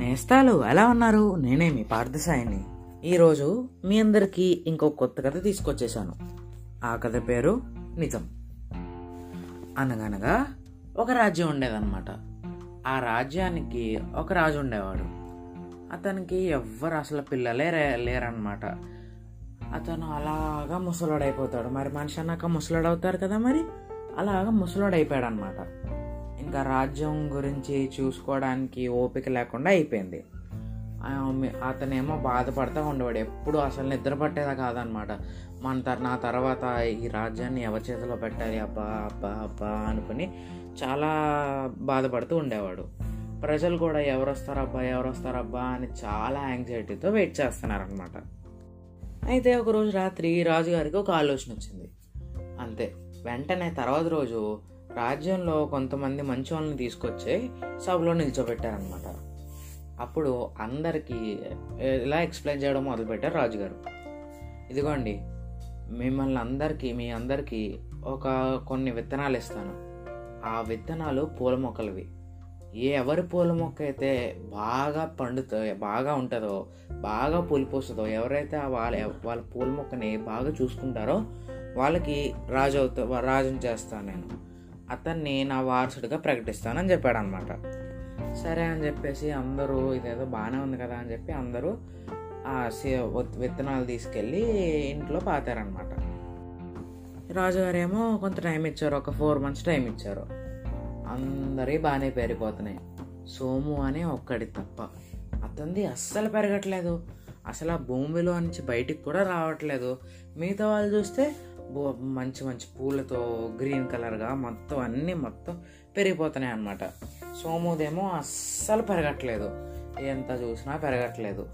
నేస్తాలు ఎలా ఉన్నారు? నేనే మీ పార్థసాయిని. ఈరోజు మీ అందరికీ ఇంకో కొత్త కథ తీసుకొచ్చేసాను ఆ కథ పేరు నిజం. అనగనగా ఒక రాజ్యం ఉండేదన్నమాట. ఆ రాజ్యానికి ఒక రాజు ఉండేవాడు. అతనికి ఎవ్వరు అసలు పిల్లలే లేరన్నమాట. అతను అలాగా ముసలోడైపోతాడు. మరి మనిషి అన్నాక ముసలోడవుతారు కదా మరి? అలాగా ముసలోడైపోయాడు అనమాట ఇంకా రాజ్యం గురించి చూసుకోవడానికి ఓపిక లేకుండా అయిపోయింది. అతనేమో బాధపడతా ఉండేవాడు. ఎప్పుడు అసలు నిద్ర పట్టేదా కాదనమాట. మన తర్ నా తర్వాత ఈ రాజ్యాన్ని ఎవరి చేతిలో పెట్టాలి? అబ్బా అబ్బా అబ్బా అనుకుని చాలా బాధపడుతూ ఉండేవాడు. ప్రజలు కూడా ఎవరు వస్తారబ్బా ఎవరు వస్తారబ్బా అని చాలా యాంగ్జైటీతో వెయిట్ చేస్తున్నారనమాట. అయితే ఒకరోజు రాత్రి రాజుగారికి ఒక ఆలోచన వచ్చింది. అంతే. వెంటనే తర్వాత రోజు రాజ్యంలో కొంతమంది మంచి వాళ్ళని తీసుకొచ్చి సభలో నిల్చోబెట్టారనమాట అప్పుడు అందరికీ ఇలా ఎక్స్ప్లెయిన్ చేయడం మొదలుపెట్టారు రాజుగారు. ఇదిగోండి మిమ్మల్ని అందరికీ మీ అందరికీ ఒక కొన్ని విత్తనాలు ఇస్తాను. ఆ విత్తనాలు పూల మొక్కలవి. ఏ ఎవరి పూల మొక్క అయితే బాగా పండుతో బాగా ఉంటుందో బాగా పూలు పూస్తుందో ఎవరైతే వాళ్ళ వాళ్ళ పూల మొక్కని బాగా చూసుకుంటారో వాళ్ళకి రాజు అవుతా రాజుని చేస్తాను నేను. అతన్ని నా వారసుడిగా ప్రకటిస్తానని చెప్పాడు అనమాట సరే అని చెప్పేసి అందరూ ఇదేదో బాగానే ఉంది కదా అని చెప్పి అందరూ ఆ విత్తనాలు తీసుకెళ్ళి ఇంట్లో పాతారనమాట. రాజుగారేమో కొంత టైం ఇచ్చారు ఒక ఫోర్ మంత్స్ టైం ఇచ్చారు. అందరి బాగానే పెరిగిపోతున్నాయి సోము అనే ఒక్కడి తప్ప. అతనిది అస్సలు పెరగట్లేదు. అసలు ఆ భూమిలో నుంచి బయటికి కూడా రావట్లేదు. మిగతా వాళ్ళు చూస్తే మంచి మంచి పూలతో గ్రీన్ కలర్గా మొత్తం అన్నీ మొత్తం పెరిగిపోతున్నాయి అన్నమాట. సోముదేమో అస్సలు పెరగట్లేదు. ఎంత చూసినా పెరగట్లేదు.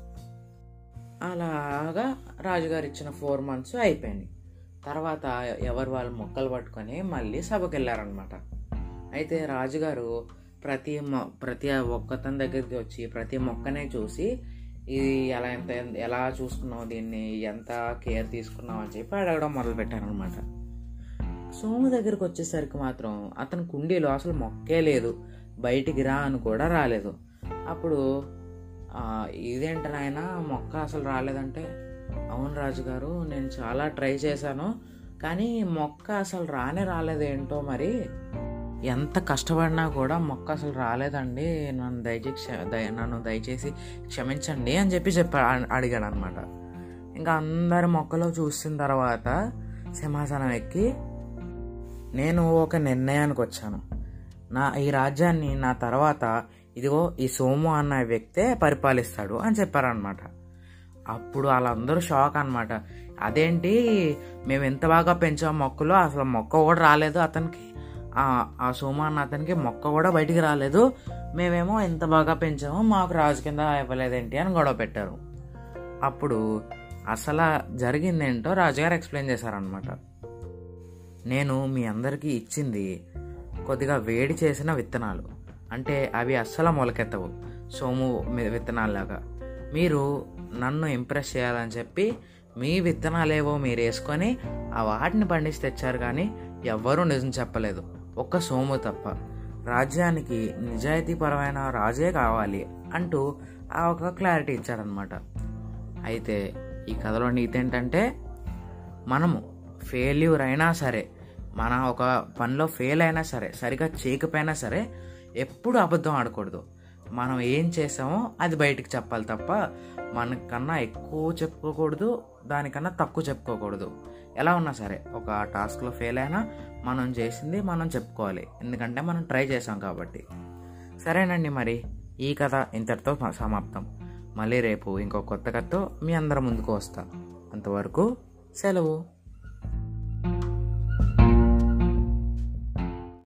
అలాగా రాజుగారు ఇచ్చిన ఫోర్ మంత్స్ అయిపోయింది తర్వాత ఎవరు వాళ్ళు మొక్కలు పట్టుకొని మళ్ళీ సభకి వెళ్ళారనమాట అయితే రాజుగారు ప్రతి మొ ప్రతి ఒక్కతని దగ్గరికి వచ్చి ప్రతి మొక్కనే చూసి ఇది ఎలా ఎంత ఎలా చూసుకున్నావు దీన్ని? ఎంత కేర్ తీసుకున్నావు అని చెప్పి అడగడం మొదలు అనమాట సోము దగ్గరికి వచ్చేసరికి మాత్రం అతని కుండీలో అసలు మొక్కే లేదు. బయటికి రా అని కూడా రాలేదు. అప్పుడు ఇదేంటి నాయన? మొక్క అసలు రాలేదంటే? అవును రాజుగారు నేను చాలా ట్రై చేశాను. కానీ మొక్క అసలు రానే రాలేదేంటో మరి? ఎంత కష్టపడినా కూడా మొక్క అసలు రాలేదండి. నన్ను దయచేసి క్ష- దయ నన్ను దయచేసి క్షమించండి అని చెప్పి చెప్పా అడిగాడు అనమాట ఇంకా అందరి మొక్కలో చూసిన తర్వాత సింహాసనం ఎక్కి నేను ఒక నిర్ణయానికి వచ్చాను. నా ఈ రాజ్యాన్ని నా తర్వాత ఇదిగో ఈ సోము అన్న వ్యక్తే పరిపాలిస్తాడు అని చెప్పారనమాట అప్పుడు వాళ్ళందరూ షాక్ అనమాట అదేంటి మేము ఎంత బాగా పెంచాం మొక్కలు అసలు మొక్క కూడా రాలేదు అతనికి. ఆ- సోమానాథన్కి సోము అన్న అతనికి మొక్క కూడా బయటికి రాలేదు. మేమేమో ఎంత బాగా పెంచామో మాకు రాజు కింద ఇవ్వలేదేంటి అని గొడవ పెట్టారు. అప్పుడు అసలు జరిగిందేంటో రాజుగారు ఎక్స్ప్లెయిన్ చేశారనమాట నేను మీ అందరికీ ఇచ్చింది కొద్దిగా వేడి చేసిన విత్తనాలు. అంటే అవి అస్సలు మొలకెత్తవు. సోము మి- విత్తనాల్లాగా. మీరు నన్ను ఇంప్రెస్ చేయాలని చెప్పి మీ విత్తనాలేవో మీరు వేసుకొని ఆ వాటిని పండించి తెచ్చారు కానీ ఎవ్వరూ నిజం చెప్పలేదు. ఒక్క సోము తప్ప. రాజ్యానికి నిజాయితీపరమైన రాజే కావాలి అంటూ ఆ ఒక క్లారిటీ ఇచ్చారనమాట అయితే ఈ కథలో నీతి ఏంటంటే మనము ఫెయిల్యూర్ అయినా సరే మన ఒక పనిలో ఫెయిల్ అయినా సరే సరిగా చేయకపోయినా సరే ఎప్పుడు అబద్ధం ఆడకూడదు. మనం ఏం చేసామో అది బయటికి చెప్పాలి తప్ప మనకన్నా ఎక్కువ చెప్పుకోకూడదు దానికన్నా తక్కువ చెప్పుకోకూడదు. ఎలా ఉన్నా సరే ఒక టాస్క్లో ఫెయిల్ అయినా మనం చేసింది మనం చెప్పుకోవాలి. ఎందుకంటే మనం ట్రై చేసాం కాబట్టి. సరేనండి మరి ఈ కథ ఇంతటితో సమాప్తం. మళ్ళీ రేపు ఇంకో కొత్త కథతో మీ అందరి ముందుకు వస్తా. అంతవరకు సెలవు.